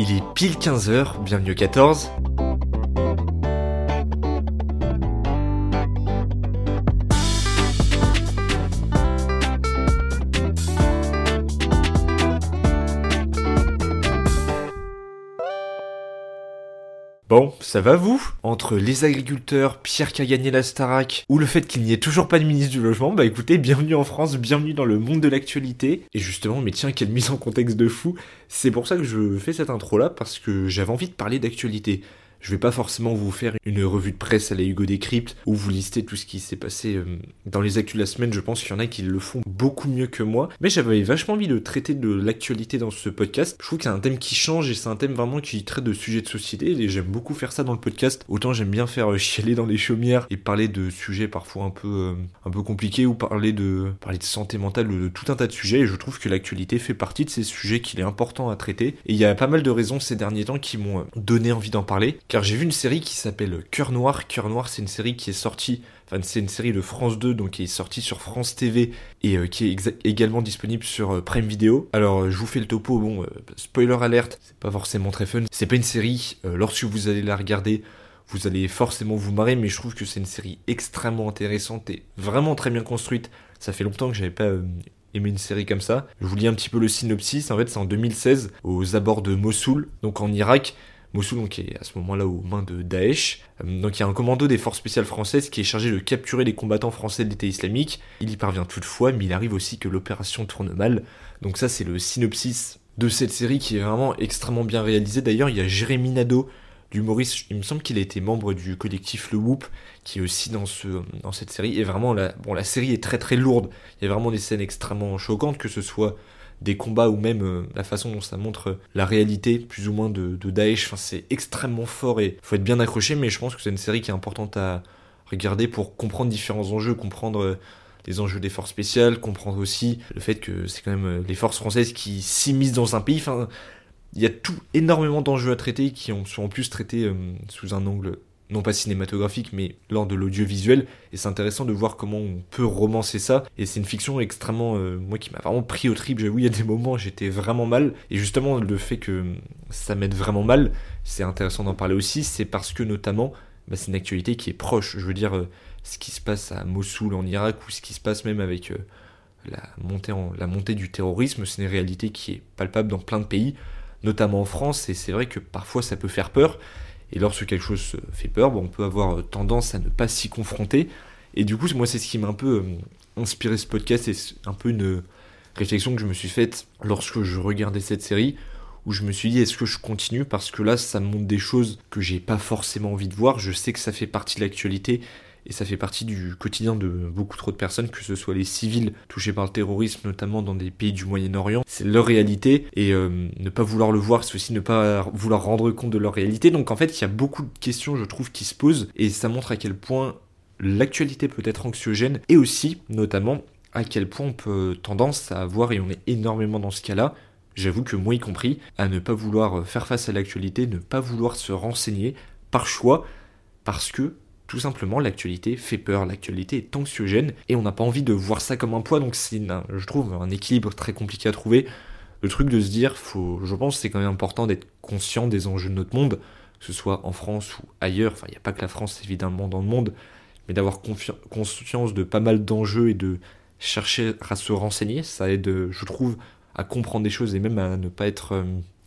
Il est pile 15h, bienvenue au 14. Bon, ça va vous? Entre les agriculteurs, Pierre qui a gagné la Starac, ou le fait qu'il n'y ait toujours pas de ministre du logement, bah écoutez, bienvenue en France, bienvenue dans le monde de l'actualité. Et justement, mais tiens, quelle mise en contexte de fou C'est pour ça que je fais cette intro là, parce que j'avais envie de parler d'actualité. Je vais pas forcément vous faire une revue de presse à la Hugo Décrypte où vous listez tout ce qui s'est passé euh, dans les actus de la semaine. Je pense qu'il y en a qui le font beaucoup mieux que moi. Mais j'avais vachement envie de traiter de l'actualité dans ce podcast. Je trouve que c'est un thème qui change et c'est un thème vraiment qui traite de sujets de société et j'aime beaucoup faire ça dans le podcast. Autant j'aime bien faire euh, chialer dans les chaumières et parler de sujets parfois un peu, euh, un peu compliqués ou parler de, parler de santé mentale, de, tout un tas de sujets. Et je trouve que l'actualité fait partie de ces sujets qu'il est important à traiter. Et il y a pas mal de raisons ces derniers temps qui m'ont donné envie d'en parler. Car j'ai vu une série qui s'appelle Cœur Noir. Cœur Noir, c'est une série qui est sortie, enfin c'est une série de France 2, donc qui est sortie sur France TV et euh, qui est également disponible sur euh, Prime Video. Alors euh, je vous fais le topo, bon, spoiler alerte, c'est pas forcément très fun. C'est pas une série, lorsque vous allez la regarder, vous allez forcément vous marrer, mais je trouve que c'est une série extrêmement intéressante et vraiment très bien construite. Ça fait longtemps que j'avais pas aimé une série comme ça. Je vous lis un petit peu le synopsis. En fait, c'est en 2016, aux abords de Mossoul, donc en Irak. Mossoul donc, est à ce moment-là aux mains de Daesh. Euh, donc il y a un commando des forces spéciales françaises qui est chargé de capturer les combattants français de l'État islamique. Il y parvient toutefois, mais il arrive aussi que l'opération tourne mal. Donc ça c'est le synopsis de cette série qui est vraiment extrêmement bien réalisée. D'ailleurs il y a Jérémy Nadeau, l'humoriste, il me semble qu'il a été membre du collectif Le Whoop, qui est aussi dans, ce, dans cette série. Et vraiment, la, bon, la série est très très lourde. Il y a vraiment des scènes extrêmement choquantes, que ce soit des combats ou même euh, la façon dont ça montre euh, la réalité plus ou moins de, Daesh. Enfin, c'est extrêmement fort et faut être bien accroché, mais je pense que c'est une série qui est importante à regarder pour comprendre différents enjeux, comprendre euh, les enjeux des forces spéciales, comprendre aussi le fait que c'est quand même les forces françaises qui s'immiscent dans un pays. Enfin, il y a tout énormément d'enjeux à traiter qui sont en plus traités sous un angle non pas cinématographique, mais lors de l'audiovisuel. Et c'est intéressant de voir comment on peut romancer ça. Et c'est une fiction extrêmement, euh, moi qui m'a vraiment pris au trip. J'avoue, il y a des moments j'étais vraiment mal. Et justement, le fait que ça m'aide vraiment mal, c'est intéressant d'en parler aussi. C'est parce que notamment, bah, c'est une actualité qui est proche. Je veux dire, euh, ce qui se passe à Mossoul en Irak ou ce qui se passe même avec euh, la, montée la montée du terrorisme, c'est une réalité qui est palpable dans plein de pays, notamment en France. Et c'est vrai que parfois ça peut faire peur. Et lorsque quelque chose se fait peur, bon, on peut avoir tendance à ne pas s'y confronter. Et du coup, moi, c'est ce qui m'a un peu euh, inspiré ce podcast et un peu une réflexion que je me suis faite lorsque je regardais cette série, où je me suis dit, est-ce que je continue? Parce que là, ça me montre des choses que j'ai pas forcément envie de voir. Je sais que ça fait partie de l'actualité et ça fait partie du quotidien de beaucoup trop de personnes, que ce soit les civils touchés par le terrorisme, notamment dans des pays du Moyen-Orient. C'est leur réalité, et euh, ne pas vouloir le voir, c'est aussi ne pas vouloir rendre compte de leur réalité. Donc en fait, il y a beaucoup de questions, je trouve, qui se posent, et ça montre à quel point l'actualité peut être anxiogène, et aussi, notamment, à quel point on peut tendance à avoir, et on est énormément dans ce cas-là, j'avoue que moi y compris, à ne pas vouloir faire face à l'actualité, ne pas vouloir se renseigner par choix, parce que tout simplement, l'actualité fait peur, l'actualité est anxiogène et on n'a pas envie de voir ça comme un poids, donc c'est, je trouve, un équilibre très compliqué à trouver. Le truc de se dire, faut, je pense, c'est quand même important d'être conscient des enjeux de notre monde, que ce soit en France ou ailleurs. Enfin, il n'y a pas que la France évidemment dans le monde, mais d'avoir conscience de pas mal d'enjeux et de chercher à se renseigner, ça aide, je trouve, à comprendre des choses et même à ne pas être euh,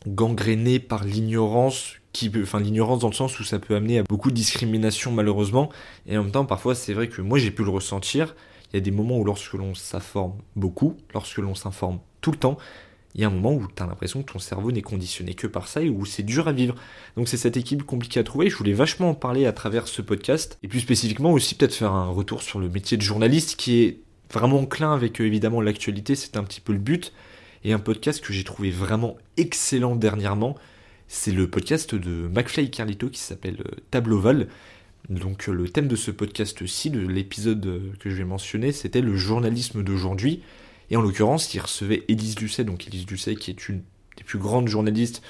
gangréné par l'ignorance qui peut, enfin l'ignorance dans le sens où ça peut amener à beaucoup de discrimination malheureusement, et en même temps parfois c'est vrai que moi j'ai pu le ressentir, il y a des moments où lorsque l'on s'informe beaucoup, lorsque l'on s'informe tout le temps, il y a un moment où tu as l'impression que ton cerveau n'est conditionné que par ça et où c'est dur à vivre. Donc c'est cette équipe compliquée à trouver, je voulais vachement en parler à travers ce podcast, et plus spécifiquement aussi peut-être faire un retour sur le métier de journaliste qui est vraiment enclin avec euh, évidemment l'actualité, c'est un petit peu le but, et un podcast que j'ai trouvé vraiment excellent dernièrement, c'est le podcast de McFly et Carlito qui s'appelle euh, Table Oval. Donc euh, le thème de ce podcast-ci, de l'épisode euh, que je vais mentionner, c'était le journalisme d'aujourd'hui. Et en l'occurrence, il recevait Élise Lucet, donc Élise Lucet qui est une des plus grandes journalistes,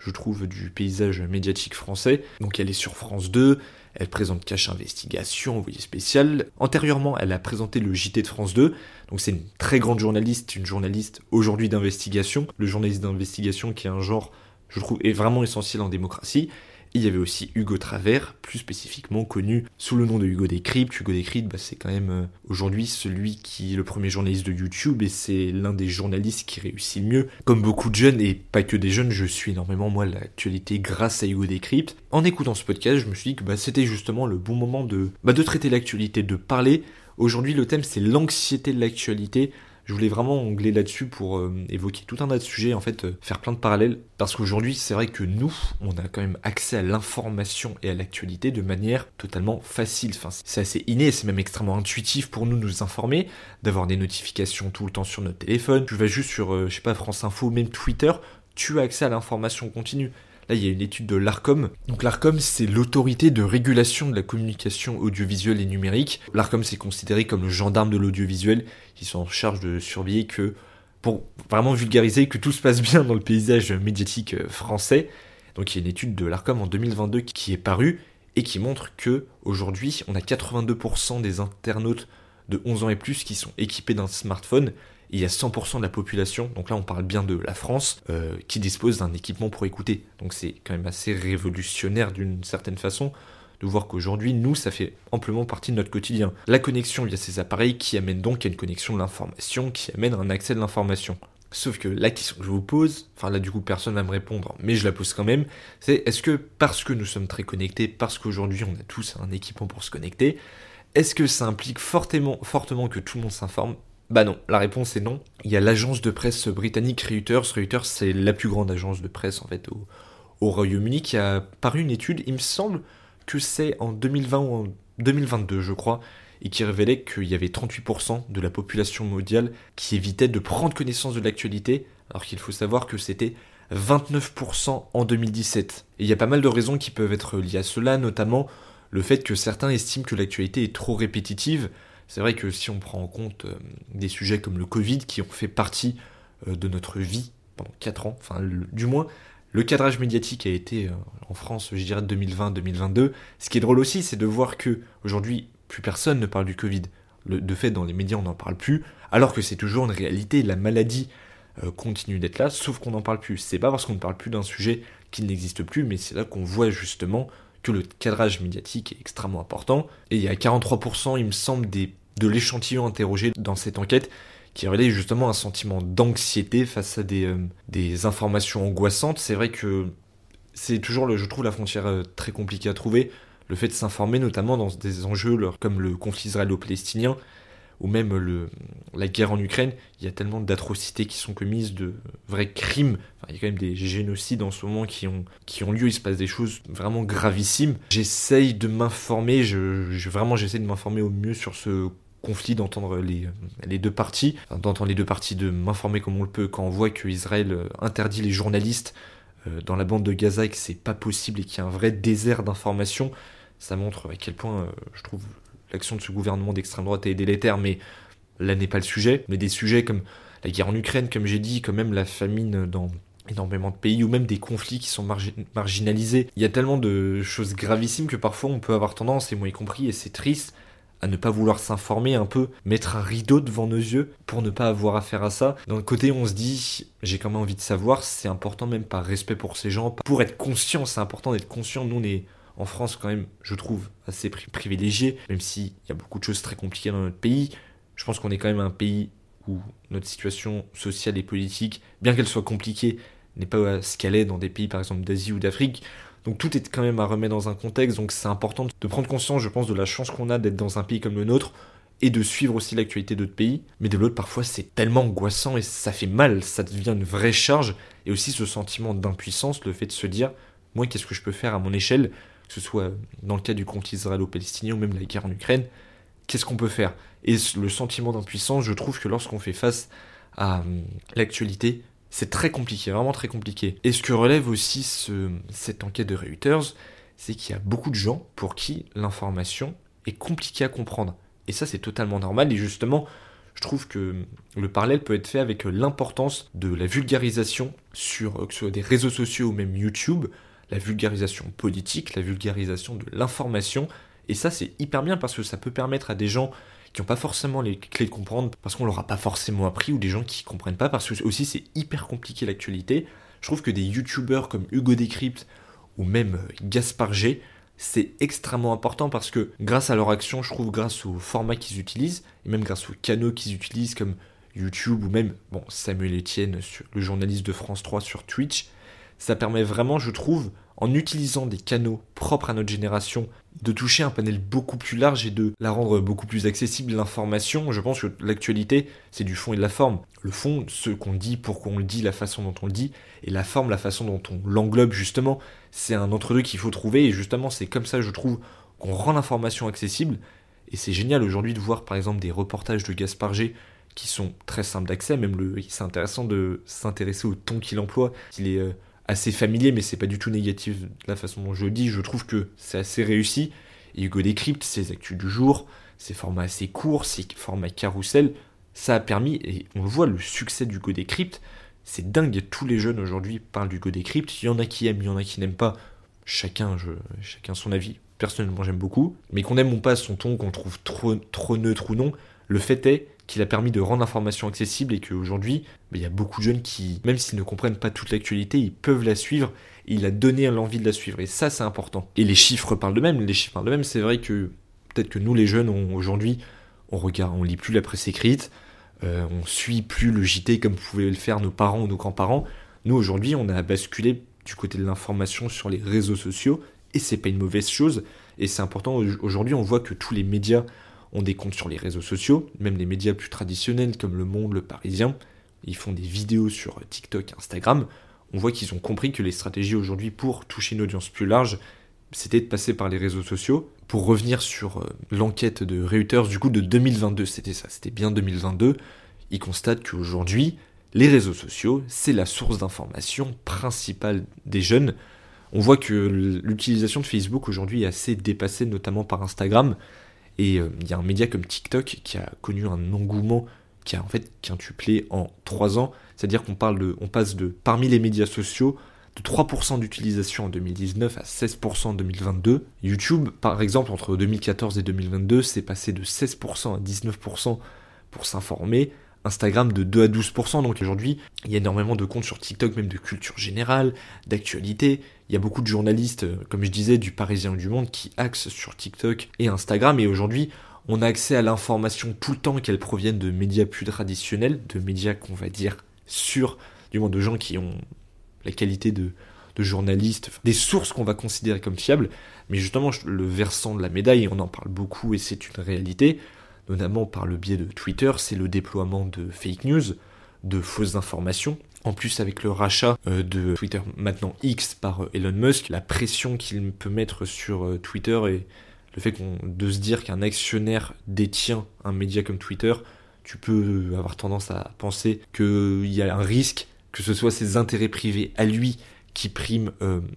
je trouve, du paysage médiatique français. Donc elle est sur France 2, elle présente Cache Investigation, envoyé spécial. Antérieurement, elle a présenté le JT de France 2. Donc c'est une très grande journaliste, une journaliste aujourd'hui d'investigation. Le journaliste d'investigation qui est un genre je trouve, est vraiment essentiel en démocratie. il y avait aussi Hugo Travers, plus spécifiquement connu sous le nom de Hugo Décrypte. Hugo Décrypte, bah, c'est quand même euh, aujourd'hui celui qui est le premier journaliste de YouTube et c'est l'un des journalistes qui réussit le mieux. Comme beaucoup de jeunes, et pas que des jeunes, je suis énormément moi l'actualité grâce à Hugo Décrypte. En écoutant ce podcast, je me suis dit que bah, c'était justement le bon moment de, bah, de traiter l'actualité, de parler. Aujourd'hui, le thème c'est l'anxiété de l'actualité je voulais vraiment ongler là-dessus pour euh, évoquer tout un tas de sujets, en fait, euh, faire plein de parallèles, parce qu'aujourd'hui, c'est vrai que nous, on a quand même accès à l'information et à l'actualité de manière totalement facile. Enfin, c'est assez inné, c'est même extrêmement intuitif pour nous de nous informer, d'avoir des notifications tout le temps sur notre téléphone. Tu vas juste sur, euh, je sais pas, France Info, même Twitter, tu as accès à l'information continue. Là, il y a une étude de l'ARCOM. Donc l'ARCOM, c'est l'autorité de régulation de la communication audiovisuelle et numérique. L'ARCOM, c'est considéré comme le gendarme de l'audiovisuel, qui sont en charge de surveiller que, pour vraiment vulgariser, que tout se passe bien dans le paysage médiatique euh, français. Donc il y a une étude de l'ARCOM en 2022 qui est parue et qui montre que aujourd'hui, on a 82% des internautes de 11 ans et plus qui sont équipés d'un smartphone il y a 100% de la population, donc là on parle bien de la France, euh, qui dispose d'un équipement pour écouter. Donc c'est quand même assez révolutionnaire d'une certaine façon de voir qu'aujourd'hui, nous, ça fait amplement partie de notre quotidien. La connexion via ces appareils qui amène donc à une connexion de l'information, qui amène un accès de l'information. Sauf que la question que je vous pose, enfin là du coup personne va me répondre, mais je la pose quand même, c'est est-ce que parce que nous sommes très connectés, parce qu'aujourd'hui on a tous un équipement pour se connecter, est-ce que ça implique fortement, fortement que tout le monde s'informe? Bah non, la réponse est non. Il y a l'agence de presse britannique Reuters. Reuters, c'est la plus grande agence de presse en fait au, Royaume-Uni qui a paru une étude, il me semble que c'est en 2020 ou en 2022, je crois, et qui révélait qu'il y avait 38% de la population mondiale qui évitait de prendre connaissance de l'actualité, alors qu'il faut savoir que c'était 29% en 2017. Et il y a pas mal de raisons qui peuvent être liées à cela, notamment le fait que certains estiment que l'actualité est trop répétitive, c'est vrai que si on prend en compte euh, des sujets comme le Covid qui ont fait partie euh, de notre vie pendant 4 ans, enfin du moins le cadrage médiatique a été euh, en France, je dirais 2020-2022. Ce qui est drôle aussi, c'est de voir que aujourd'hui plus personne ne parle du Covid. de fait, dans les médias, on n'en parle plus, alors que c'est toujours une réalité. La maladie continue d'être là, sauf qu'on n'en parle plus. C'est pas parce qu'on ne parle plus d'un sujet qu'il n'existe plus, mais c'est là qu'on voit justement que le cadrage médiatique est extrêmement important. Et il y a 43%, il me semble, de l'échantillon interrogé dans cette enquête qui révélait justement un sentiment d'anxiété face à des, euh, informations angoissantes. C'est vrai que c'est toujours, je trouve, la frontière euh, très compliquée à trouver. Le fait de s'informer, notamment dans des enjeux comme le conflit israélo-palestinien, ou même la guerre en Ukraine, il y a tellement d'atrocités qui sont commises, de vrais crimes. il y a quand même des génocides en ce moment qui ont, lieu, il se passe des choses vraiment gravissimes. J'essaye de m'informer, je, vraiment j'essaie de m'informer au mieux sur ce conflit, d'entendre les, les deux parties, d'entendre les deux parties, de m'informer comme on le peut quand on voit que Israël euh, interdit les journalistes euh, dans la bande de Gaza et que c'est pas possible et qu'il y a un vrai désert d'informations. Ça montre à quel point, euh, je trouve, l'action de ce gouvernement d'extrême droite est délétère, mais là n'est pas le sujet. Mais des sujets comme la guerre en Ukraine, comme j'ai dit, quand même la famine dans énormément de pays, ou même des conflits qui sont marginalisés. Il y a tellement de choses gravissimes que parfois on peut avoir tendance, et moi y compris, et c'est triste, à ne pas vouloir s'informer un peu, mettre un rideau devant nos yeux pour ne pas avoir affaire à ça. D'un côté, on se dit, j'ai quand même envie de savoir, c'est important même par respect pour ces gens, pour être conscient, c'est important d'être conscient, nous on est en France quand même, je trouve, assez privilégié, même s'il y a beaucoup de choses très compliquées dans notre pays. Je pense qu'on est quand même un pays où notre situation sociale et politique, bien qu'elle soit compliquée, n'est pas ce qu'elle est dans des pays par exemple d'Asie ou d'Afrique. Donc tout est quand même à remettre dans un contexte, donc c'est important de prendre conscience, je pense, de la chance qu'on a d'être dans un pays comme le nôtre et de suivre aussi l'actualité d'autres pays. Mais de l'autre, parfois, c'est tellement angoissant et ça fait mal, ça devient une vraie charge. Et aussi ce sentiment d'impuissance, le fait de se dire, moi, qu'est-ce que je peux faire à mon échelle que ce soit dans le cas du conflit israélo-palestinien ou même la guerre en Ukraine, qu'est-ce qu'on peut faire? Et le sentiment d'impuissance, je trouve que lorsqu'on fait face à hum, l'actualité, c'est très compliqué, vraiment très compliqué. Et ce que relève aussi cette enquête de Reuters, c'est qu'il y a beaucoup de gens pour qui l'information est compliquée à comprendre. Et ça, c'est totalement normal. Et justement, je trouve que le parallèle peut être fait avec l'importance de la vulgarisation sur que ce soit des réseaux sociaux ou même YouTube, la vulgarisation politique, la vulgarisation de l'information. Et ça, c'est hyper bien parce que ça peut permettre à des gens qui n'ont pas forcément les clés de comprendre, parce qu'on leur a pas forcément appris, ou des gens qui comprennent pas, parce que aussi c'est hyper compliqué l'actualité. je trouve que des youtubeurs comme Hugo Décrypte ou même euh, Gaspard G, c'est extrêmement important parce que grâce à leur action, je trouve, grâce au format qu'ils utilisent, et même grâce aux canaux qu'ils utilisent comme YouTube ou même Samuel Etienne, le journaliste de France 3 sur Twitch, ça permet vraiment, je trouve, en utilisant des canaux propres à notre génération, de toucher un panel beaucoup plus large et de la rendre beaucoup plus accessible l'information. Je pense que l'actualité, c'est du fond et de la forme. Le fond, ce qu'on dit, pourquoi on le dit, la façon dont on le dit, et la forme, la façon dont on l'englobe justement, c'est un entre-deux qu'il faut trouver, et justement c'est comme ça, je trouve, qu'on rend l'information accessible. Et c'est génial aujourd'hui de voir par exemple des reportages de Gaspard G qui sont très simples d'accès, même le, c'est intéressant de s'intéresser au ton qu'il emploie, qu'il est euh, assez familier, mais c'est pas du tout négatif de la façon dont je le dis. Je trouve que c'est assez réussi. Et Hugo décrypte ses actus du jour, ses formats assez courts, ses formats carousel. Ça a permis, et on le voit, le succès d'Hugo décrypte. C'est dingue, tous les jeunes aujourd'hui parlent d'Hugo décrypte. Il y en a qui aiment, il y en a qui n'aiment pas. Chacun, je, chacun son avis. Personnellement, j'aime beaucoup. Mais qu'on aime ou pas son ton, qu'on trouve trop, trop neutre ou non, le fait est qu'il a permis de rendre l'information accessible et qu'aujourd'hui, bah, il y a beaucoup de jeunes qui, même s'ils ne comprennent pas toute l'actualité, ils peuvent la suivre. Et il a donné l'envie de la suivre. Et ça, c'est important. Et les chiffres parlent de même. Les chiffres parlent de même. C'est vrai que peut-être que nous, les jeunes, aujourd'hui, on regarde, on lit plus la presse écrite, euh, on suit plus le JT comme pouvaient le faire nos parents ou nos grands-parents. Nous, aujourd'hui, on a basculé du côté de l'information sur les réseaux sociaux. Et c'est pas une mauvaise chose. Et c'est important. Aujourd'hui, on voit que tous les médias ont des comptes sur les réseaux sociaux, même les médias plus traditionnels comme Le Monde, Le Parisien, ils font des vidéos sur TikTok, Instagram. On voit qu'ils ont compris que les stratégies aujourd'hui pour toucher une audience plus large, c'était de passer par les réseaux sociaux. Pour revenir sur euh, l'enquête de Reuters, du coup de 2022, c'était ça, c'était bien 2022, ils constatent qu'aujourd'hui, les réseaux sociaux, c'est la source d'information principale des jeunes. On voit que l'utilisation de Facebook aujourd'hui est assez dépassée, notamment par Instagram. Et euh, il y a un média comme TikTok qui a connu un engouement qui a en fait quintuplé en 3 ans. C'est-à-dire qu'on parle de, on passe de parmi les médias sociaux de 3% d'utilisation en 2019 à 16% en 2022. YouTube, par exemple, entre 2014 et 2022, c'est passé de 16% à 19% pour s'informer. Instagram de 2 à 12%. Donc aujourd'hui, il y a énormément de comptes sur TikTok, même de culture générale, d'actualité. Il y a beaucoup de journalistes, euh, comme je disais, du Parisien du Monde qui axent sur TikTok et Instagram. Et aujourd'hui, on a accès à l'information tout le temps qu'elle provienne de médias plus traditionnels, de médias qu'on va dire sûrs, du moins de gens qui ont la qualité de, de journalistes, des sources qu'on va considérer comme fiables. Mais justement, le versant de la médaille, on en parle beaucoup et c'est une réalité, notamment par le biais de Twitter, c'est le déploiement de fake news, de fausses informations. En plus, avec le rachat euh, de Twitter maintenant X par euh, Elon Musk, la pression qu'il peut mettre sur euh, Twitter et le fait de se dire qu'un actionnaire détient un média comme Twitter, tu peux avoir tendance à penser qu'il y a un risque que ce soit ses intérêts privés à lui qui priment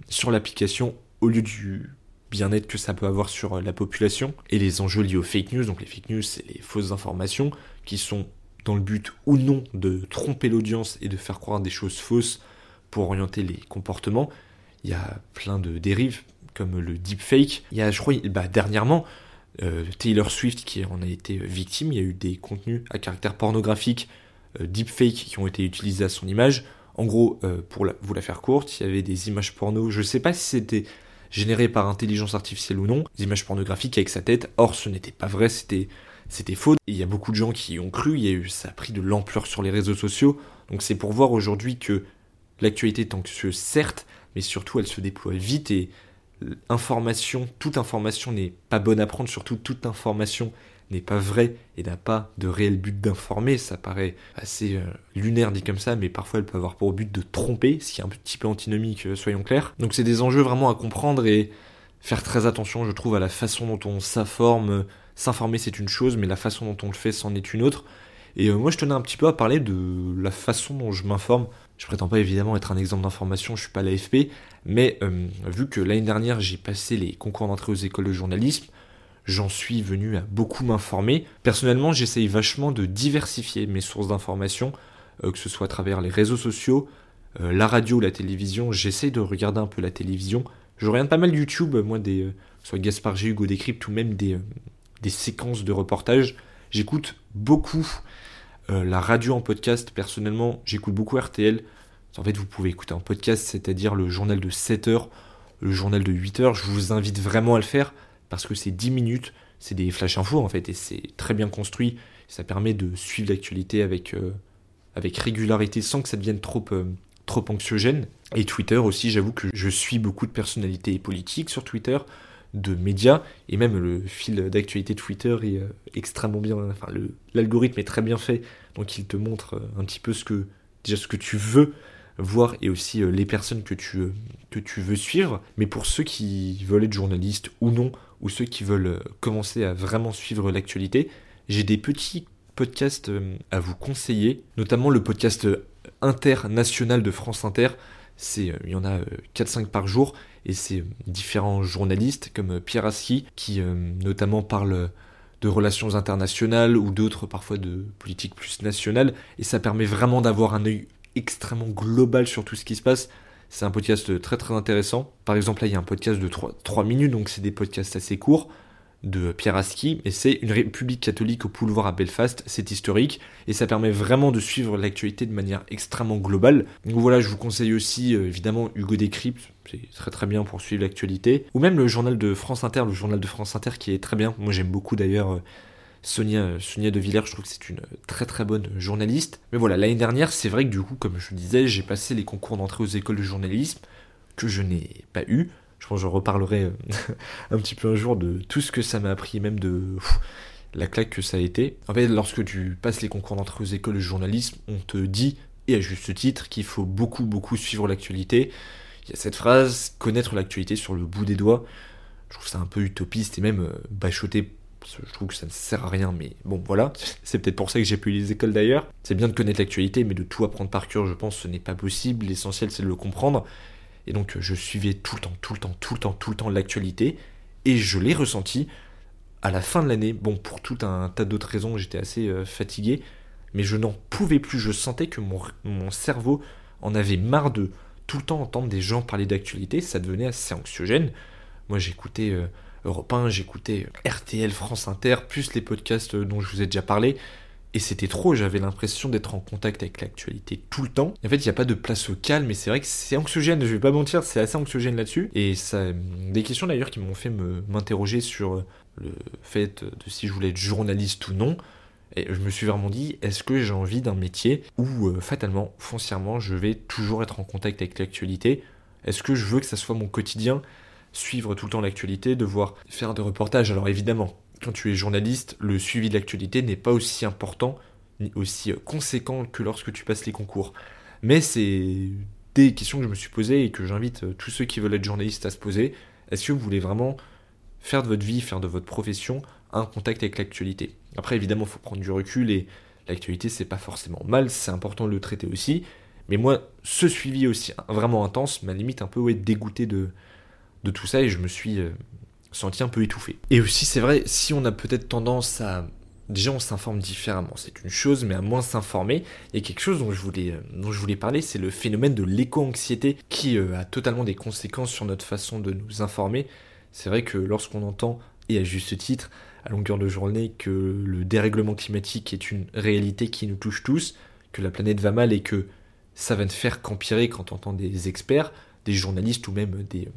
sur l'application au lieu du bien-être que ça peut avoir sur la population et les enjeux liés aux fake news. Donc les fake news, c'est les fausses informations qui sont dans le but ou non de tromper l'audience et de faire croire des choses fausses pour orienter les comportements. Il y a plein de dérives comme le deepfake. Il y a, je crois, bah, dernièrement, euh, Taylor Swift qui en a été victime. Il y a eu des contenus à caractère pornographique euh, deepfake qui ont été utilisés à son image. En gros, euh, pour vous la faire courte, il y avait des images porno. Je ne sais pas si c'était généré par intelligence artificielle ou non, des images pornographiques avec sa tête. Or, ce n'était pas vrai, c'était c'était faux. Il y a beaucoup de gens qui y ont cru, y a eu, ça a pris de l'ampleur sur les réseaux sociaux. Donc c'est pour voir aujourd'hui que l'actualité est anxieuse, certes, mais surtout elle se déploie vite et information, toute information n'est pas bonne à prendre, surtout toute information n'est pas vraie et n'a pas de réel but d'informer. Ça paraît assez euh, lunaire dit comme ça, mais parfois elle peut avoir pour but de tromper, ce qui est un petit peu antinomique, euh, soyons clairs. Donc c'est des enjeux vraiment à comprendre et faire très attention, je trouve, à la façon dont on s'informe, S'informer, c'est une chose, mais la façon dont on le fait, c'en est une autre. Et euh, moi, je tenais un petit peu à parler de la façon dont je m'informe. Je prétends pas évidemment être un exemple d'information, je suis pas l'AFP, mais vu que l'année dernière j'ai passé les concours d'entrée aux écoles de journalisme, j'en suis venu à beaucoup m'informer. Personnellement, j'essaye vachement de diversifier mes sources d'information, euh, que ce soit à travers les réseaux sociaux, la radio, la télévision. J'essaye de regarder un peu la télévision. Je regarde pas mal YouTube, moi, des, soit Gaspard G, Hugo Décrypte ou même des, des séquences de reportages. J'écoute beaucoup euh, la radio en podcast. Personnellement, j'écoute beaucoup RTL. En fait, vous pouvez écouter un podcast, c'est-à-dire le journal de 7 heures, le journal de 8 heures. Je vous invite vraiment à le faire parce que c'est 10 minutes, c'est des flash infos en fait, et c'est très bien construit. Ça permet de suivre l'actualité avec, euh, avec régularité sans que ça devienne trop, euh, trop anxiogène. Et Twitter aussi, j'avoue que je suis beaucoup de personnalités politiques sur Twitter, de médias, et même le fil d'actualité Twitter est euh, extrêmement bien, enfin l'algorithme est très bien fait, donc il te montre un petit peu ce que, déjà ce que tu veux voir et aussi les personnes que tu, que tu veux suivre. Mais pour ceux qui veulent être journalistes ou non, ou ceux qui veulent commencer à vraiment suivre l'actualité, j'ai des petits podcasts euh, à vous conseiller, notamment le podcast euh, international de France Inter. Euh, il y en a 4-5 par jour, et c'est différents journalistes comme Pierre Aski, qui notamment parle de relations internationales ou d'autres parfois de politique plus nationale, et ça permet vraiment d'avoir un œil extrêmement global sur tout ce qui se passe. C'est un podcast très très intéressant. Par exemple, là, il y a un podcast de 3, 3 minutes, donc c'est des podcasts assez courts de Pierre Aski, et c'est une république catholique au pouvoir à Belfast, c'est historique, et ça permet vraiment de suivre l'actualité de manière extrêmement globale. Donc voilà, je vous conseille aussi euh, évidemment Hugo Décrypte, c'est très très bien pour suivre l'actualité, ou même le journal de France Inter, le journal de France Inter qui est très bien, moi j'aime beaucoup d'ailleurs euh, Sonia, euh, Sonia De Villers, je trouve que c'est une très très bonne journaliste. Mais voilà, l'année dernière, c'est vrai que du coup, comme je disais, j'ai passé les concours d'entrée aux écoles de journalisme, que je n'ai pas eu, je pense que je reparlerai euh, un petit peu un jour de tout ce que ça m'a appris, même de la claque que ça a été. En fait, lorsque tu passes les concours d'entrée aux écoles de journalisme, on te dit, et à juste titre, qu'il faut beaucoup, beaucoup suivre l'actualité. Il y a cette phrase, connaître l'actualité sur le bout des doigts. Je trouve ça un peu utopiste et même Je trouve que ça ne sert à rien, mais bon, voilà. C'est peut-être pour ça que j'ai pu les écoles d'ailleurs. C'est bien de connaître l'actualité, mais de tout apprendre par cœur, je pense, ce n'est pas possible. L'essentiel, c'est de le comprendre. Et donc je suivais tout le temps, tout le temps, tout le temps, tout le temps l'actualité. Et je l'ai ressenti à la fin de l'année. Bon, pour tout un tas d'autres raisons, j'étais assez euh, fatigué. Mais je n'en pouvais plus. Je sentais que mon, mon, cerveau en avait marre de tout le temps entendre des gens parler d'actualité. Ça devenait assez anxiogène. Moi j'écoutais euh, Europe 1, j'écoutais RTL, France Inter, plus les podcasts dont je vous ai déjà parlé. Et c'était trop, j'avais l'impression d'être en contact avec l'actualité tout le temps. En fait, il n'y a pas de place au calme, et c'est vrai que c'est anxiogène, je vais pas mentir, c'est assez anxiogène là-dessus. Et ça, des questions d'ailleurs qui m'ont fait m'interroger sur le fait de si je voulais être journaliste ou non. Et je me suis vraiment dit, est-ce que j'ai envie d'un métier où, euh, fatalement, foncièrement, je vais toujours être en contact avec l'actualité? Est-ce que je veux que ça soit mon quotidien? Suivre tout le temps l'actualité, devoir faire des reportages Alors évidemment, quand tu es journaliste, le suivi de l'actualité n'est pas aussi important ni aussi euh, conséquent que lorsque tu passes les concours. Mais c'est des questions que je me suis posées et que j'invite euh, tous ceux qui veulent être journalistes à se poser. Est-ce que vous voulez vraiment faire de votre vie, faire de votre profession un contact avec l'actualité? Après, évidemment, il faut prendre du recul et l'actualité, c'est pas forcément mal, c'est important de le traiter aussi. Mais moi, ce suivi aussi vraiment intense m'a limite un peu ouais, dégoûté de, de tout ça et je me suis euh, senti un peu étouffé. Et aussi, c'est vrai, si on a peut-être tendance à déjà on s'informe différemment, c'est une chose, mais à moins s'informer. Et quelque chose dont je voulais, euh, parler, c'est le phénomène de l'éco-anxiété qui euh, a totalement des conséquences sur notre façon de nous informer. C'est vrai que lorsqu'on entend, et à juste titre, à longueur de journée, que le dérèglement climatique est une réalité qui nous touche tous, que la planète va mal et que ça va ne faire qu'empirer quand on entend des experts, des journalistes ou même des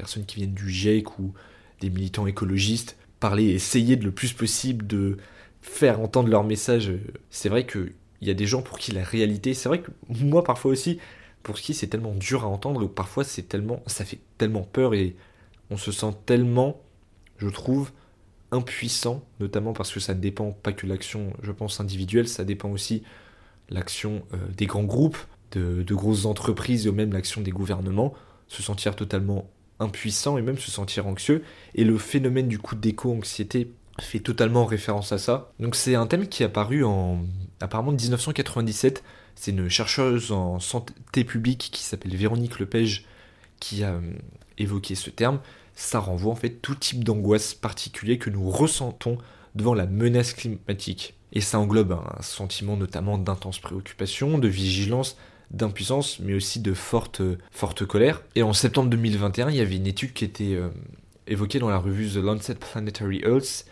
personnes qui viennent du GIEC ou des militants écologistes parler essayer de le plus possible de faire entendre leur message. C'est vrai qu'il y a des gens pour qui la réalité, c'est vrai que moi parfois aussi, pour qui c'est tellement dur à entendre, ou parfois c'est tellement, ça fait tellement peur et on se sent tellement, je trouve, impuissant, notamment parce que ça ne dépend pas que l'action, je pense, individuelle, ça dépend aussi l'action euh, des grands groupes, de, de grosses entreprises et même l'action des gouvernements, se sentir totalement impuissant et même se sentir anxieux. Et le phénomène du coup d'éco-anxiété fait totalement référence à ça. Donc c'est un thème qui est apparu en apparemment 1997. C'est une chercheuse en santé publique qui s'appelle Véronique Lepage qui a euh, évoqué ce terme. Ça renvoie en fait tout type d'angoisse particulier que nous ressentons devant la menace climatique. Et ça englobe un sentiment notamment d'intense préoccupation, de vigilance, d'impuissance, mais aussi de forte, forte colère. Et en septembre 2021, il y avait une étude qui était euh, évoquée dans la revue The Lancet Planetary Health,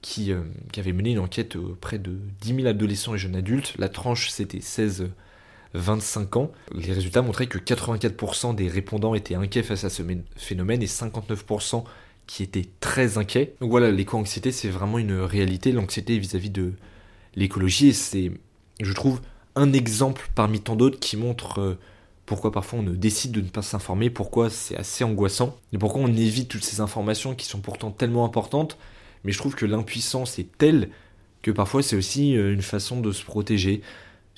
qui, euh, qui, avait mené une enquête auprès de 10 000 adolescents et jeunes adultes. La tranche, c'était 16 25 ans. Les résultats montraient que 84% des répondants étaient inquiets face à ce phénomène et 59% qui étaient très inquiets. Donc voilà, l'éco-anxiété, c'est vraiment une réalité, l'anxiété vis-à-vis de l'écologie, et c'est, je trouve, un exemple parmi tant d'autres qui montre euh, pourquoi parfois on décide de ne pas s'informer, pourquoi c'est assez angoissant, et pourquoi on évite toutes ces informations qui sont pourtant tellement importantes, mais je trouve que l'impuissance est telle que parfois c'est aussi euh, une façon de se protéger.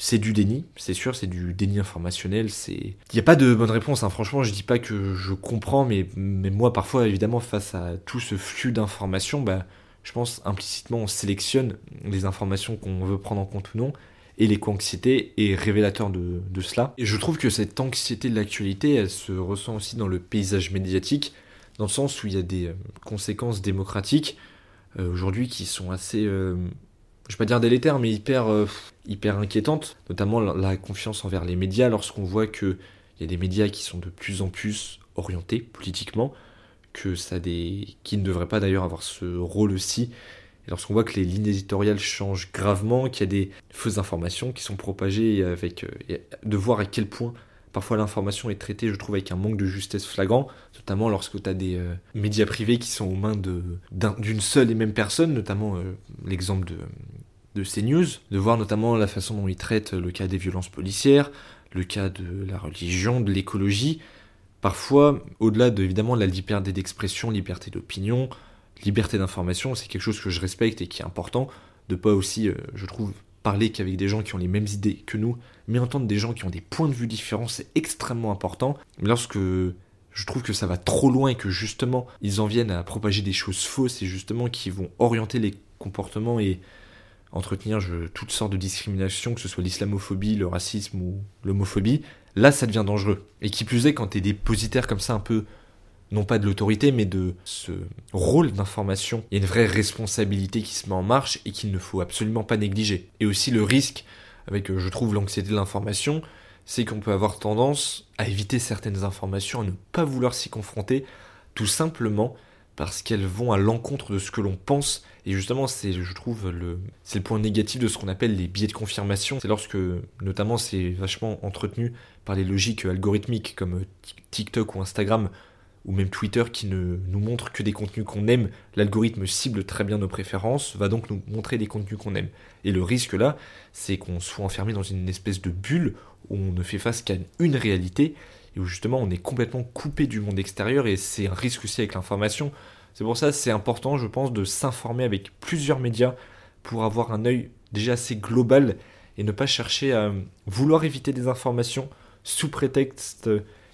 C'est du déni, c'est sûr, c'est du déni informationnel, c'est... Il n'y a pas de bonne réponse, hein. franchement, je dis pas que je comprends, mais, mais moi, parfois, évidemment, face à tout ce flux d'informations, bah, je pense implicitement, on sélectionne les informations qu'on veut prendre en compte ou non, et l'éco-anxiété est révélateur de, cela. Et je trouve que cette anxiété de l'actualité, elle se ressent aussi dans le paysage médiatique, dans le sens où il y a des euh, conséquences démocratiques, euh, aujourd'hui, qui sont assez... Euh, je vais pas dire délétère, mais hyper, euh, hyper inquiétante, notamment la, confiance envers les médias, lorsqu'on voit qu'il y a des médias qui sont de plus en plus orientés politiquement, que ça des, qui ne devraient pas d'ailleurs avoir ce rôle aussi, lorsqu'on voit que les lignes éditoriales changent gravement, qu'il y a des fausses informations qui sont propagées, avec, de voir à quel point parfois l'information est traitée, je trouve, avec un manque de justesse flagrant, notamment lorsque tu as des médias privés qui sont aux mains d'une seule et même personne, notamment l'exemple de, de CNews, de voir notamment la façon dont ils traitent le cas des violences policières, le cas de la religion, de l'écologie. Parfois, au-delà de, évidemment la liberté d'expression, liberté d'opinion, liberté d'information, c'est quelque chose que je respecte et qui est important, de pas aussi, euh, je trouve, parler qu'avec des gens qui ont les mêmes idées que nous, mais entendre des gens qui ont des points de vue différents, c'est extrêmement important. Lorsque je trouve que ça va trop loin et que justement ils en viennent à propager des choses fausses et justement qui vont orienter les comportements et entretenir toutes sortes de discriminations, que ce soit l'islamophobie, le racisme ou l'homophobie, là ça devient dangereux. Et qui plus est, quand tu es dépositaire comme ça un peu, non pas de l'autorité, mais de ce rôle d'information, il y a une vraie responsabilité qui se met en marche et qu'il ne faut absolument pas négliger. Et aussi le risque, avec je trouve l'anxiété de l'information, c'est qu'on peut avoir tendance à éviter certaines informations, à ne pas vouloir s'y confronter, tout simplement parce qu'elles vont à l'encontre de ce que l'on pense. Et justement, c'est, je trouve, le, le point négatif de ce qu'on appelle les biais de confirmation. C'est lorsque, notamment, c'est vachement entretenu par les logiques algorithmiques comme TikTok ou Instagram, ou même Twitter qui ne nous montre que des contenus qu'on aime. L'algorithme cible très bien nos préférences, va donc nous montrer des contenus qu'on aime. Et le risque là, c'est qu'on soit enfermé dans une espèce de bulle où on ne fait face qu'à une réalité et où justement on est complètement coupé du monde extérieur et c'est un risque aussi avec l'information. C'est pour ça c'est important, je pense, de s'informer avec plusieurs médias pour avoir un œil déjà assez global et ne pas chercher à vouloir éviter des informations sous prétexte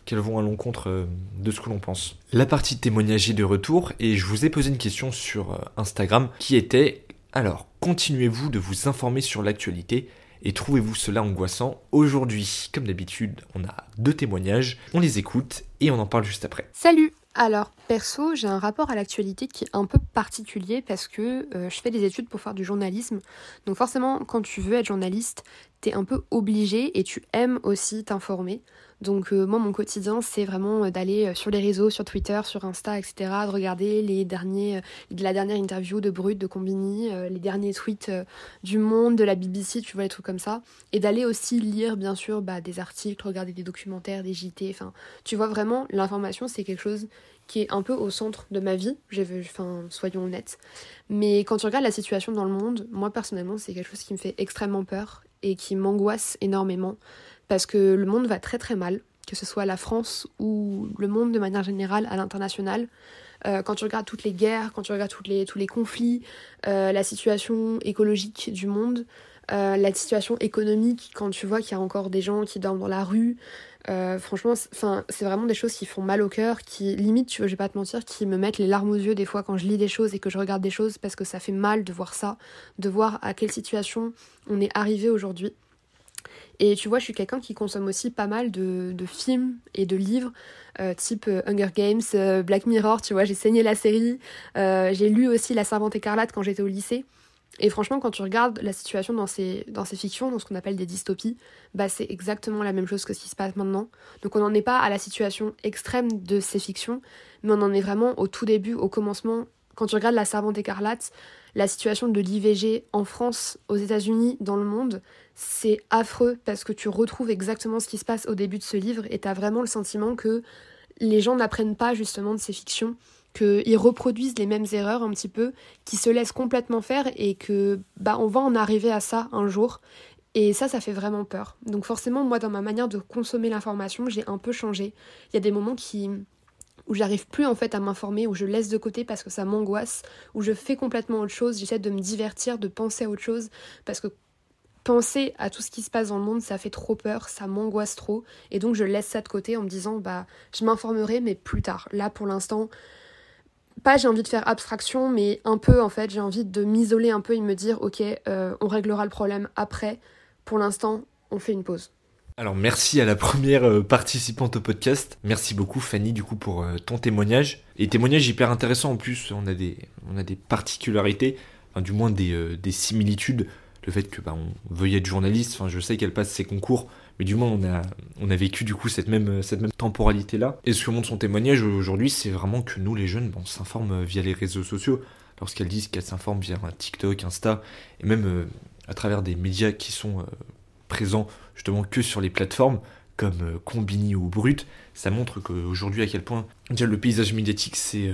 qu'elles vont à l'encontre euh, de ce que l'on pense. La partie témoignage est de retour et je vous ai posé une question sur euh, Instagram qui était alors, continuez-vous de vous informer sur l'actualité et trouvez-vous cela angoissant Aujourd'hui, comme d'habitude, on a deux témoignages, on les écoute et on en parle juste après. Salut alors, perso, j'ai un rapport à l'actualité qui est un peu particulier parce que euh, je fais des études pour faire du journalisme. Donc forcément, quand tu veux être journaliste, t'es un peu obligé et tu aimes aussi t'informer. Donc euh, moi, mon quotidien, c'est vraiment euh, d'aller sur les réseaux, sur Twitter, sur Insta, etc., de regarder les derniers, la dernière interview de Brut, de Combini, les derniers tweets du Monde, de la BBC, tu vois, les trucs comme ça. Et d'aller aussi lire, bien sûr, bah, des articles, regarder des documentaires, des JT. Enfin, tu vois vraiment, l'information, c'est quelque chose qui est un peu au centre de ma vie, enfin, soyons honnêtes. Mais quand tu regardes la situation dans le monde, moi personnellement, c'est quelque chose qui me fait extrêmement peur et qui m'angoisse énormément parce que le monde va très très mal, que ce soit la France ou le monde de manière générale à l'international. Euh, quand tu regardes toutes les guerres, quand tu regardes les, tous les conflits, euh, la situation écologique du monde, euh, la situation économique, quand tu vois qu'il y a encore des gens qui dorment dans la rue, euh, franchement, c'est vraiment des choses qui font mal au cœur, qui limite, tu vois, je vais pas te mentir, qui me mettent les larmes aux yeux des fois quand je lis des choses et que je regarde des choses parce que ça fait mal de voir ça, de voir à quelle situation on est arrivé aujourd'hui. Et tu vois, je suis quelqu'un qui consomme aussi pas mal de, films et de livres, euh, type euh, Hunger Games, Black Mirror, tu vois, j'ai saigné la série, j'ai lu aussi La Servante écarlate quand j'étais au lycée. Et franchement, quand tu regardes la situation dans ces, dans ces fictions, dans ce qu'on appelle des dystopies, bah c'est exactement la même chose que ce qui se passe maintenant. Donc on n'en est pas à la situation extrême de ces fictions, mais on en est vraiment au tout début, au commencement, Quand tu regardes La Servante écarlate, la situation de l'IVG en France, aux États-Unis, dans le monde, c'est affreux parce que tu retrouves exactement ce qui se passe au début de ce livre et tu as vraiment le sentiment que les gens n'apprennent pas justement de ces fictions, qu'ils reproduisent les mêmes erreurs un petit peu, qu'ils se laissent complètement faire et que bah on va en arriver à ça un jour. Et ça, ça fait vraiment peur. Donc forcément, moi, dans ma manière de consommer l'information, j'ai un peu changé. Il y a des moments qui où j'arrive plus en fait à m'informer, où je laisse de côté parce que ça m'angoisse, où je fais complètement autre chose, j'essaie de me divertir, de penser à autre chose, parce que penser à tout ce qui se passe dans le monde, ça fait trop peur, ça m'angoisse trop, et donc je laisse ça de côté en me disant bah je m'informerai mais plus tard. Là pour l'instant, pas j'ai envie de faire abstraction, mais un peu en fait j'ai envie de m'isoler un peu et me dire ok euh, on réglera le problème après. Pour l'instant on fait une pause. Alors merci à la première euh, participante au podcast. Merci beaucoup Fanny du coup pour euh, ton témoignage. Et témoignage hyper intéressant en plus, on a des, on a des particularités, du moins des, des similitudes le fait que bah, on veuille être journaliste. Je sais qu'elle passe ses concours, mais du moins on a, on a vécu du coup cette même, cette même temporalité-là. Et ce que montre son témoignage aujourd'hui, c'est vraiment que nous les jeunes, bon, on s'informe via les réseaux sociaux. Lorsqu'elles disent qu'elles s'informent via un TikTok, Insta, et même euh, à travers des médias qui sont euh, présents justement que sur les plateformes comme euh, Combini ou Brut, ça montre qu'aujourd'hui à quel point le paysage médiatique c'est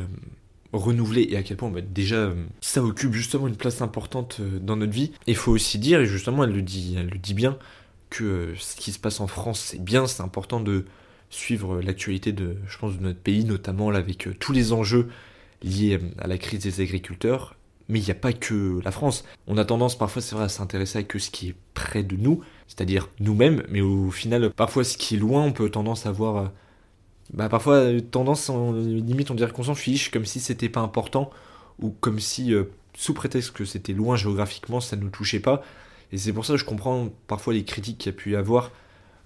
renouveler et à quel point bah, déjà euh, ça occupe justement une place importante euh, dans notre vie. Et il faut aussi dire, et justement elle le dit, elle le dit bien, euh, ce qui se passe en France c'est bien, c'est important de suivre l'actualité de, je pense, de notre pays, notamment avec tous les enjeux liés à la crise des agriculteurs. Mais il n'y a pas que la France. On a tendance parfois, c'est vrai, à s'intéresser à que ce qui est près de nous, c'est-à-dire nous-mêmes, mais au final, parfois ce qui est loin, on peut tendance à voir bah parfois euh, tendance en, limite on dirait qu'on s'en fiche comme si c'était pas important ou comme si euh, sous prétexte que c'était loin géographiquement ça ne nous touchait pas et c'est pour ça que je comprends parfois les critiques qu'il y a pu y avoir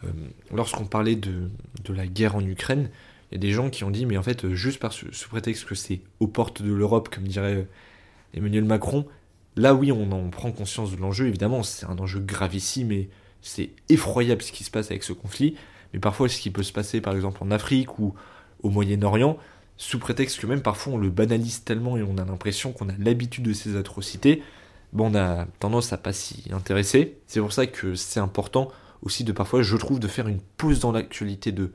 euh, lorsqu'on parlait de, la guerre en Ukraine. Il y a des gens qui ont dit mais en fait juste par sous prétexte que c'est aux portes de l'Europe comme dirait Emmanuel Macron là oui on en prend conscience de l'enjeu. Évidemment c'est un enjeu gravissime et c'est effroyable ce qui se passe avec ce conflit. Mais parfois ce qui peut se passer par exemple en Afrique ou au Moyen-Orient, sous prétexte que même parfois on le banalise tellement et on a l'impression qu'on a l'habitude de ces atrocités, bon, on a tendance à pas s'y intéresser. C'est pour ça que c'est important aussi de parfois, je trouve, de faire une pause dans l'actualité, de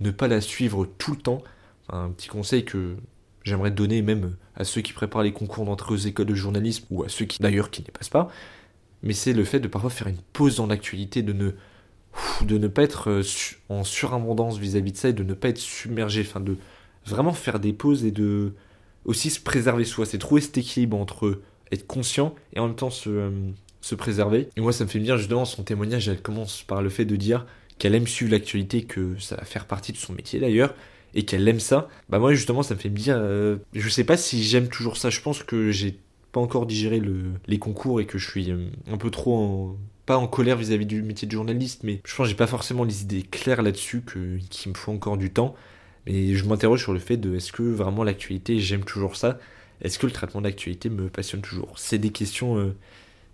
ne pas la suivre tout le temps. Un petit conseil que j'aimerais donner même à ceux qui préparent les concours d'entrée aux écoles de journalisme ou à ceux qui d'ailleurs qui n'y passent pas, mais c'est le fait de parfois faire une pause dans l'actualité, de ne de ne pas être euh, en surabondance vis-à-vis de ça et de ne pas être submergé, enfin de vraiment faire des pauses et de aussi se préserver soi. C'est trouver cet équilibre entre être conscient et en même temps se, euh, se préserver. Et moi, ça me fait dire justement son témoignage, elle commence par le fait de dire qu'elle aime suivre l'actualité, que ça va faire partie de son métier d'ailleurs, et qu'elle aime ça. Bah moi justement, ça me fait me dire, euh, je sais pas si j'aime toujours ça. Je pense que j'ai pas encore digéré le, les concours et que je suis un peu trop en pas en colère vis-à-vis du métier de journaliste, mais je pense que j'ai pas forcément les idées claires là-dessus, qu'il me faut encore du temps. Mais je m'interroge sur le fait de est-ce que vraiment l'actualité, j'aime toujours ça? Est-ce que le traitement d'actualité me passionne toujours? C'est des questions, euh,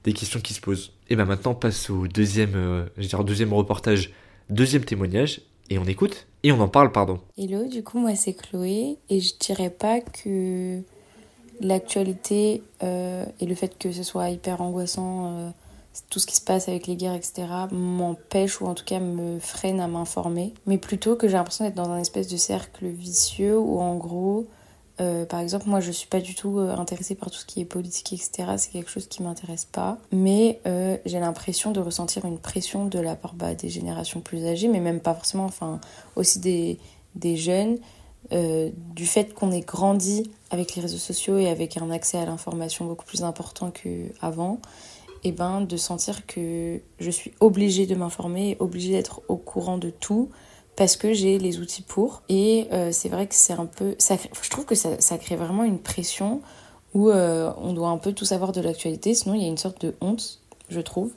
des questions qui se posent. Et ben maintenant, on passe au deuxième, euh, je deuxième reportage, deuxième témoignage, et on écoute et on en parle, pardon. Hello, du coup, moi c'est Chloé, et je dirais pas que l'actualité euh, et le fait que ce soit hyper angoissant tout ce qui se passe avec les guerres, etc., m'empêche ou en tout cas me freine à m'informer. Mais plutôt que j'ai l'impression d'être dans un espèce de cercle vicieux où en gros, euh, par exemple, moi je suis pas du tout euh, intéressée par tout ce qui est politique, etc. C'est quelque chose qui m'intéresse pas. Mais euh, j'ai l'impression de ressentir une pression de la part bah, des générations plus âgées, mais même pas forcément, enfin aussi des, des jeunes. du fait qu'on ait grandi avec les réseaux sociaux et avec un accès à l'information beaucoup plus important qu'avant, et eh ben, de sentir que je suis obligée de m'informer, obligée d'être au courant de tout parce que j'ai les outils pour. Et euh, c'est vrai que c'est un peu... Ça, je trouve que ça, crée vraiment une pression où euh, on doit un peu tout savoir de l'actualité, sinon il y a une sorte de honte, je trouve.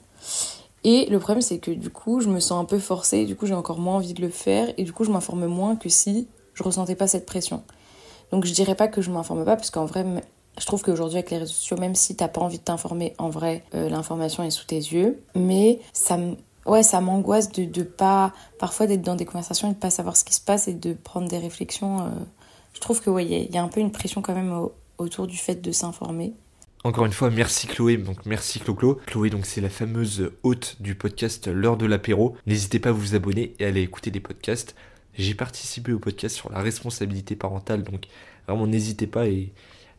Et le problème, c'est que du coup, je me sens un peu forcée, du coup, j'ai encore moins envie de le faire, et du coup, je m'informe moins que si je ressentais pas cette pression. Donc, je dirais pas que je m'informe pas, parce qu'en vrai, je trouve qu'aujourd'hui avec les réseaux sociaux, même si t'as pas envie de t'informer, en vrai, euh, l'information est sous tes yeux. Mais ça ouais, ça m'angoisse de, de pas, parfois d'être dans des conversations et de pas savoir ce qui se passe et de prendre des réflexions. Euh. Je trouve que ouais, il y, a un peu une pression quand même autour du fait de s'informer. Encore une fois, merci Chloé, donc merci Clo-Clo. Chloé, donc c'est la fameuse hôte du podcast L'heure de l'apéro. N'hésitez pas à vous abonner et à aller écouter des podcasts. J'ai participé au podcast sur la responsabilité parentale, donc vraiment n'hésitez pas et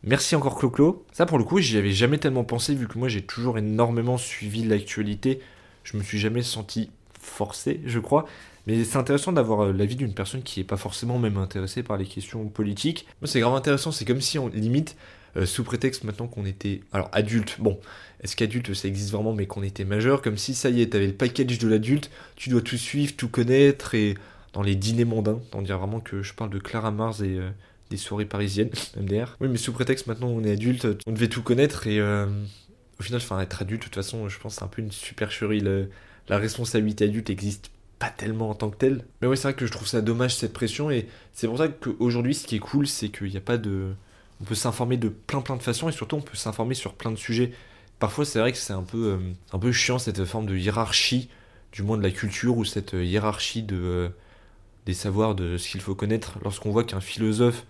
merci encore Clo-Clo. Ça pour le coup, j'y avais jamais tellement pensé vu que moi j'ai toujours énormément suivi l'actualité. Je me suis jamais senti forcé, je crois. Mais c'est intéressant d'avoir euh, l'avis d'une personne qui n'est pas forcément même intéressée par les questions politiques. Moi, c'est grave intéressant. C'est comme si on limite euh, sous prétexte maintenant qu'on était alors adulte, bon, est-ce qu'adulte ça existe vraiment, mais qu'on était majeur, comme si ça y est, t'avais le package de l'adulte, tu dois tout suivre, tout connaître, et dans les dîners mondains, on dirait vraiment que je parle de Clara Mars et euh, des soirées parisiennes, MDR. Oui, mais sous prétexte maintenant on est adulte, on devait tout connaître, et au final, enfin, être adulte, de toute façon, je pense c'est un peu une supercherie, la responsabilité adulte existe pas tellement en tant que telle. Mais ouais, c'est vrai que je trouve ça dommage cette pression, et c'est pour ça qu'aujourd'hui, ce qui est cool, c'est qu'il n'y a pas de on peut s'informer de plein plein de façons et surtout on peut s'informer sur plein de sujets. Parfois c'est vrai que c'est un peu, euh, un peu chiant cette forme de hiérarchie, du moins de la culture, ou cette euh, hiérarchie de, euh, des savoirs, de ce qu'il faut connaître. Lorsqu'on voit qu'un philosophe,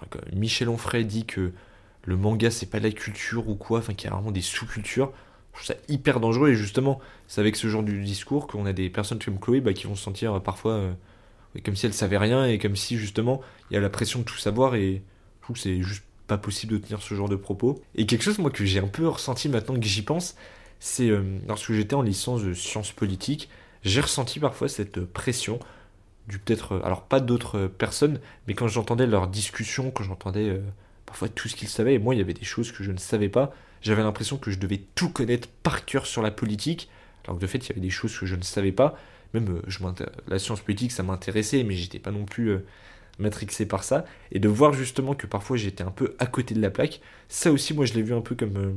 enfin, Michel Onfray dit que le manga c'est pas de la culture ou quoi, enfin qu'il y a vraiment des sous-cultures, je trouve ça hyper dangereux et justement c'est avec ce genre de discours qu'on a des personnes comme Chloé bah, qui vont se sentir parfois comme si elles savaient rien et comme si justement il y a la pression de tout savoir et je trouve que c'est juste pas possible de tenir ce genre de propos. Et quelque chose, moi, que j'ai un peu ressenti maintenant que j'y pense, c'est euh, lorsque j'étais en licence de sciences politiques, j'ai ressenti parfois cette pression du peut-être, euh, alors pas d'autres personnes, mais quand j'entendais leurs discussions, quand j'entendais euh, parfois tout ce qu'ils savaient, et moi il y avait des choses que je ne savais pas, j'avais l'impression que je devais tout connaître par cœur sur la politique, alors que de fait il y avait des choses que je ne savais pas, même je la science politique ça m'intéressait, mais j'étais pas non plus matrixé par ça, et de voir justement que parfois j'étais un peu à côté de la plaque, ça aussi moi je l'ai vu un peu comme, euh,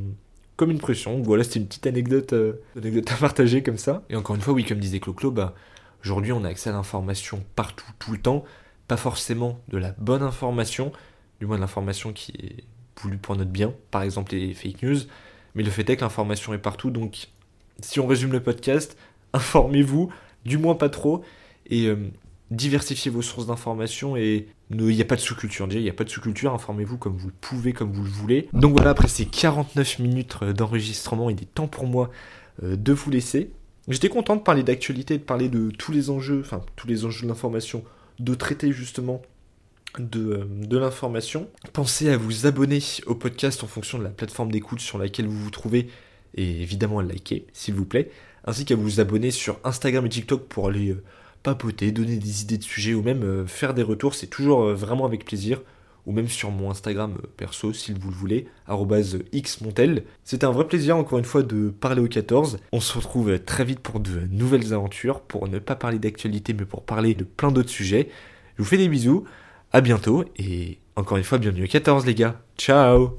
comme une pression. Voilà, c'était une petite anecdote, euh, anecdote à partager comme ça. Et encore une fois, oui, comme disait Clo-Clo, bah, aujourd'hui on a accès à l'information partout, tout le temps, pas forcément de la bonne information, du moins de l'information qui est voulue pour notre bien, par exemple les fake news, mais le fait est que l'information est partout, donc si on résume le podcast, informez-vous, du moins pas trop, et euh, diversifiez vos sources d'informations et il n'y a pas de sous-culture. Déjà, il n'y a pas de sous-culture, informez-vous comme vous le pouvez, comme vous le voulez. Donc voilà, après ces 49 minutes euh, d'enregistrement, il est temps pour moi euh, de vous laisser. J'étais content de parler d'actualité, de parler de tous les enjeux, enfin tous les enjeux de l'information, de traiter justement de, euh, de l'information. Pensez à vous abonner au podcast en fonction de la plateforme d'écoute sur laquelle vous vous trouvez et évidemment à liker, s'il vous plaît, ainsi qu'à vous abonner sur Instagram et TikTok pour aller papoter, donner des idées de sujets ou même euh, faire des retours, c'est toujours euh, vraiment avec plaisir. Ou même sur mon Instagram euh, perso, si vous le voulez, xmontel. C'était un vrai plaisir, encore une fois, de parler aux 14. On se retrouve très vite pour de nouvelles aventures, pour ne pas parler d'actualité, mais pour parler de plein d'autres sujets. Je vous fais des bisous, à bientôt, et encore une fois, bienvenue aux 14, les gars. Ciao